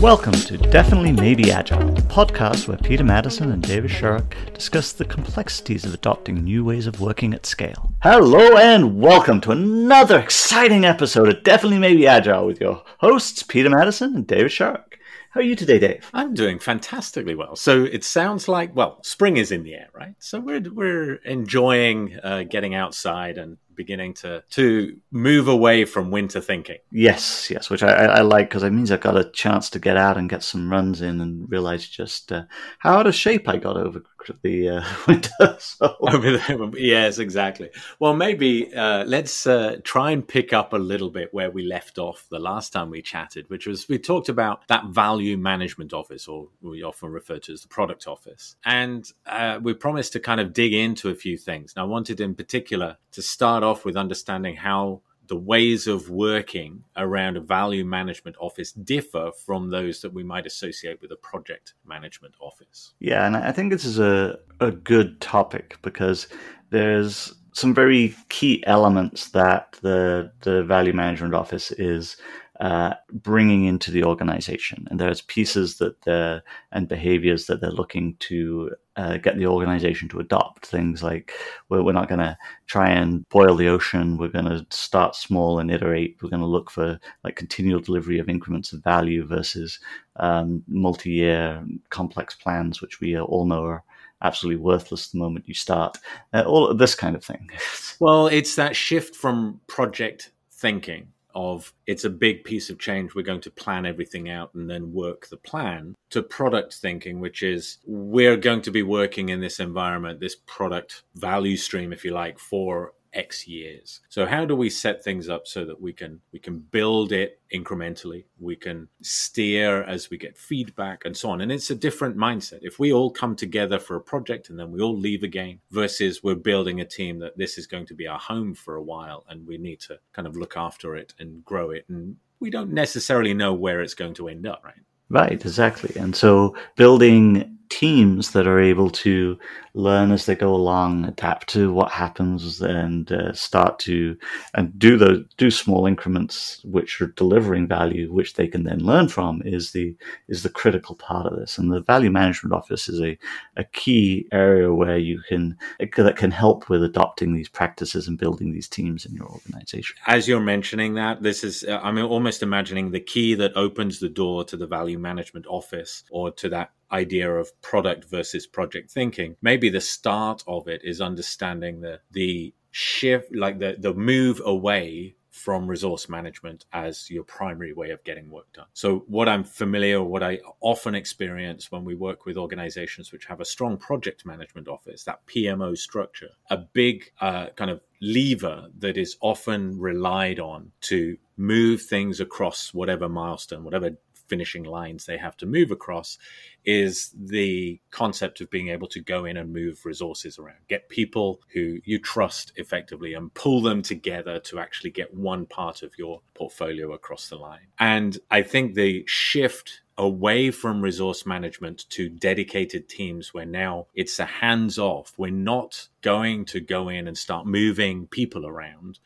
Welcome to Definitely Maybe Agile, the podcast where Peter Maddison and David Sharrock discuss the complexities of adopting new ways of working at scale. Hello and welcome to another exciting episode of Definitely Maybe Agile with your hosts, Peter Maddison and David Sharrock. How are you today, Dave? I'm doing fantastically well. So it sounds like, well, spring is in the air, right? So we're we're enjoying uh, getting outside and beginning to to move away from winter thinking. Yes, yes, which I, I like because it means I've got a chance to get out and get some runs in and realize just uh, how out of shape I got over the uh, winter. So. yes, exactly. Well, maybe uh, let's uh, try and pick up a little bit where we left off the last time we chatted, which was we talked about that value management office, or we often refer to as the product office, and uh, we promised to kind of dig into a few things. And I wanted, in particular, to start off with understanding how the ways of working around a value management office differ from those that we might associate with a project management office. Yeah, and I think this is a, a good topic because there's some very key elements that the the value management office is uh, bringing into the organization. And there's pieces that they're, and behaviors that they're looking to uh, get the organization to adopt. Things like we're, we're not going to try and boil the ocean. We're going to start small and iterate. We're going to look for like continual delivery of increments of value versus um, multi-year complex plans, which we all know are absolutely worthless the moment you start. Uh, all this kind of thing. well, it's that shift from project thinking of it's a big piece of change. We're going to plan everything out and then work the plan to product thinking, which is we're going to be working in this environment, this product value stream, if you like, for X years. So how do we set things up so that we can we can build it incrementally, we can steer as we get feedback and so on. And it's a different mindset. If we all come together for a project and then we all leave again versus we're building a team that this is going to be our home for a while and we need to kind of look after it and grow it and we don't necessarily know where it's going to end up, right? Right, exactly. And so building teams that are able to learn as they go along, adapt to what happens, and uh, start to and do the do small increments which are delivering value, which they can then learn from, is the is the critical part of this. And the value management office is a, a key area where you can that can help with adopting these practices and building these teams in your organization. As you're mentioning that, this is uh, I'm almost imagining the key that opens the door to the value management office or to that idea of product versus project thinking. Maybe the start of it is understanding the the shift, like the the move away from resource management as your primary way of getting work done. So, what I'm familiar, with, what I often experience when we work with organizations which have a strong project management office, that PMO structure, a big uh, kind of lever that is often relied on to move things across whatever milestone, whatever finishing lines they have to move across is the concept of being able to go in and move resources around, get people who you trust effectively and pull them together to actually get one part of your portfolio across the line. And I think the shift away from resource management to dedicated teams where now it's a hands off. We're not going to go in and start moving people around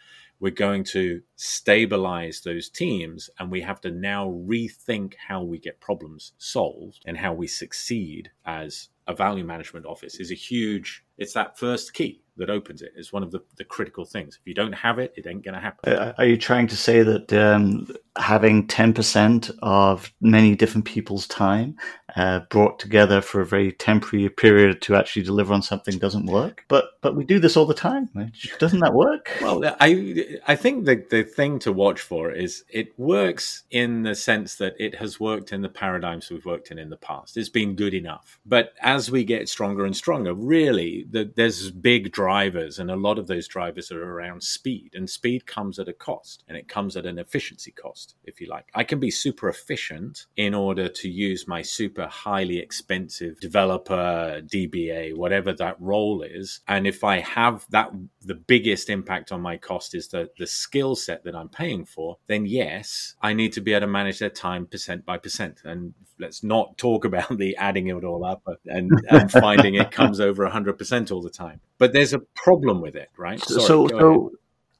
we're going to stabilize those teams and we have to now rethink how we get problems solved and how we succeed as a value management office is a huge it's that first key that opens it it is one of the, the critical things. If you don't have it, it ain't going to happen. Uh, are you trying to say that um, having 10% of many different people's time uh, brought together for a very temporary period to actually deliver on something doesn't work? But but we do this all the time. Doesn't that work? Well, I I think the, the thing to watch for is it works in the sense that it has worked in the paradigms we've worked in in the past. It's been good enough. But as we get stronger and stronger, really, the, there's big drivers, and a lot of those drivers are around speed. And speed comes at a cost, and it comes at an efficiency cost, if you like. I can be super efficient in order to use my super highly expensive developer, DBA, whatever that role is. And if I have that, the biggest impact on my cost is the, the skill set that I'm paying for, then yes, I need to be able to manage their time percent by percent. And let's not talk about the adding it all up and, and finding it comes over 100% all the time. But there's a problem with it, right? Sorry, so, so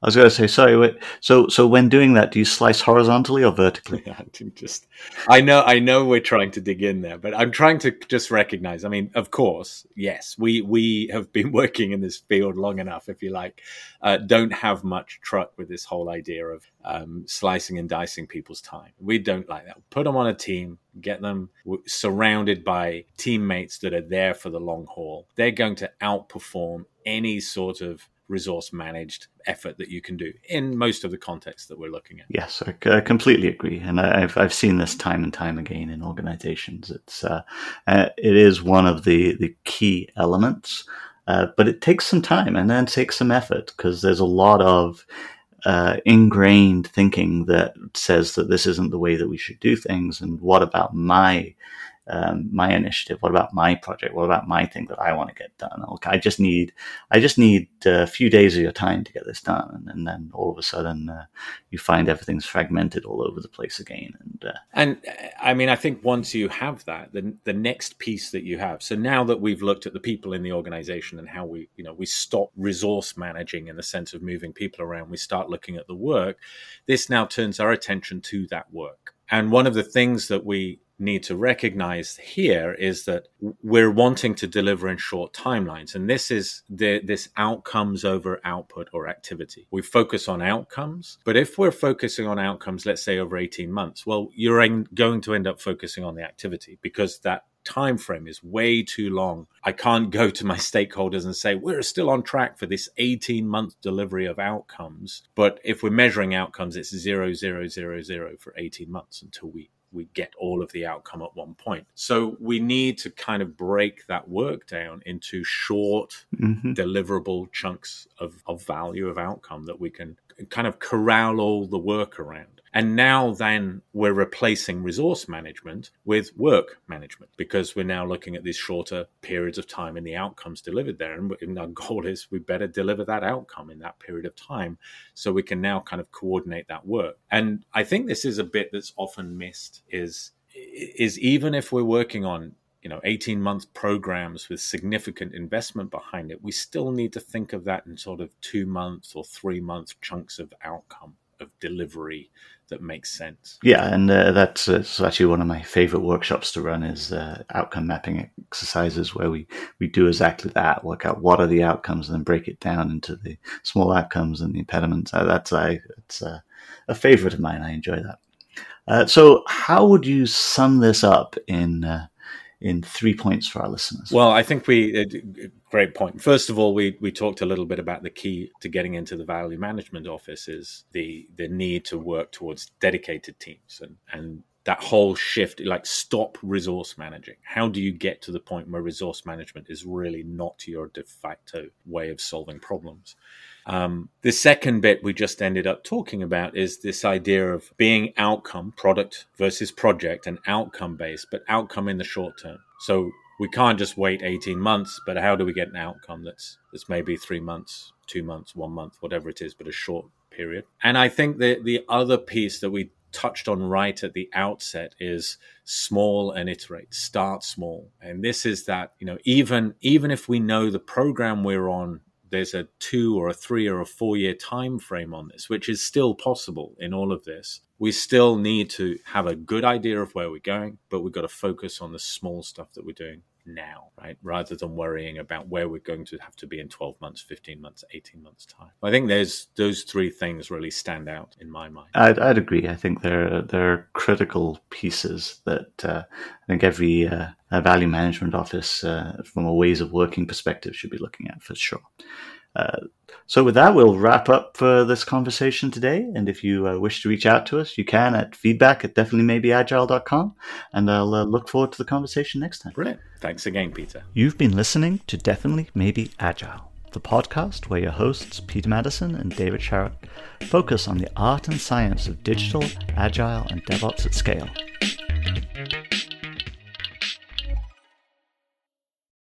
I was going to say, sorry. Wait, so, so when doing that, do you slice horizontally or vertically? Just, I know, I know, we're trying to dig in there, but I'm trying to just recognize. I mean, of course, yes, we we have been working in this field long enough, if you like. Uh, don't have much truck with this whole idea of um, slicing and dicing people's time. We don't like that. Put them on a team, get them surrounded by teammates that are there for the long haul. They're going to outperform any sort of resource managed effort that you can do in most of the contexts that we're looking at. Yes, I completely agree, and I've I've seen this time and time again in organizations. It's uh, uh, it is one of the the key elements, uh, but it takes some time and then takes some effort because there's a lot of uh, ingrained thinking that says that this isn't the way that we should do things, and what about my um, my initiative? What about my project? What about my thing that I want to get done? Okay, I just need I just need a few days of your time to get this done, and, and then all of a sudden uh, you find everything's fragmented all over the place again. And uh, and I mean, I think once you have that, the the next piece that you have. So now that we've looked at the people in the organization and how we you know we stop resource managing in the sense of moving people around, we start looking at the work. This now turns our attention to that work. And one of the things that we need to recognize here is that we're wanting to deliver in short timelines and this is the, this outcomes over output or activity we focus on outcomes but if we're focusing on outcomes let's say over 18 months well you're going to end up focusing on the activity because that time frame is way too long. I can't go to my stakeholders and say we're still on track for this 18 month delivery of outcomes. But if we're measuring outcomes, it's zero zero zero zero for 18 months until we we get all of the outcome at one point. So we need to kind of break that work down into short, mm-hmm. deliverable chunks of, of value of outcome that we can kind of corral all the work around. And now then we're replacing resource management with work management because we're now looking at these shorter periods of time and the outcomes delivered there. And our goal is we better deliver that outcome in that period of time so we can now kind of coordinate that work. And I think this is a bit that's often missed is is even if we're working on you know 18 month programs with significant investment behind it we still need to think of that in sort of two months or three month chunks of outcome of delivery that makes sense. Yeah, and uh, that's, uh, actually one of my favorite workshops to run is uh, outcome mapping exercises where we, we do exactly that, work out what are the outcomes and then break it down into the small outcomes and the impediments. Uh, that's I, it's uh, a favorite of mine. I enjoy that. Uh, so how would you sum this up in in three points for our listeners? Well, I think we uh, great point. First of all, we we talked a little bit about the key to getting into the value management office is the the need to work towards dedicated teams and and that whole shift like stop resource managing how do you get to the point where resource management is really not your de facto way of solving problems um, the second bit we just ended up talking about is this idea of being outcome, product versus project, and outcome based, but outcome in the short term. So we can't just wait 18 months, but how do we get an outcome that's, that's maybe three months, two months, one month, whatever it is, but a short period? And I think the, the other piece that we touched on right at the outset is small and iterate start small and this is that you know even even if we know the program we're on there's a two or a three or a four year time frame on this, which is still possible in all of this. We still need to have a good idea of where we're going, but we've got to focus on the small stuff that we're doing now, right? Rather than worrying about where we're going to have to be in 12 months, 15 months, 18 months time. I think there's those three things really stand out in my mind. I'd, I'd agree. I think they're, they're critical pieces that uh, I think every uh, value management office, uh, from a ways of working perspective, should be looking at for sure. Uh, so, with that, we'll wrap up uh, this conversation today. And if you uh, wish to reach out to us, you can at feedback at definitelymaybeagile.com. And I'll uh, look forward to the conversation next time. Brilliant. Thanks again, Peter. You've been listening to Definitely Maybe Agile, the podcast where your hosts, Peter Maddison and David Sharrock, focus on the art and science of digital, agile, and DevOps at scale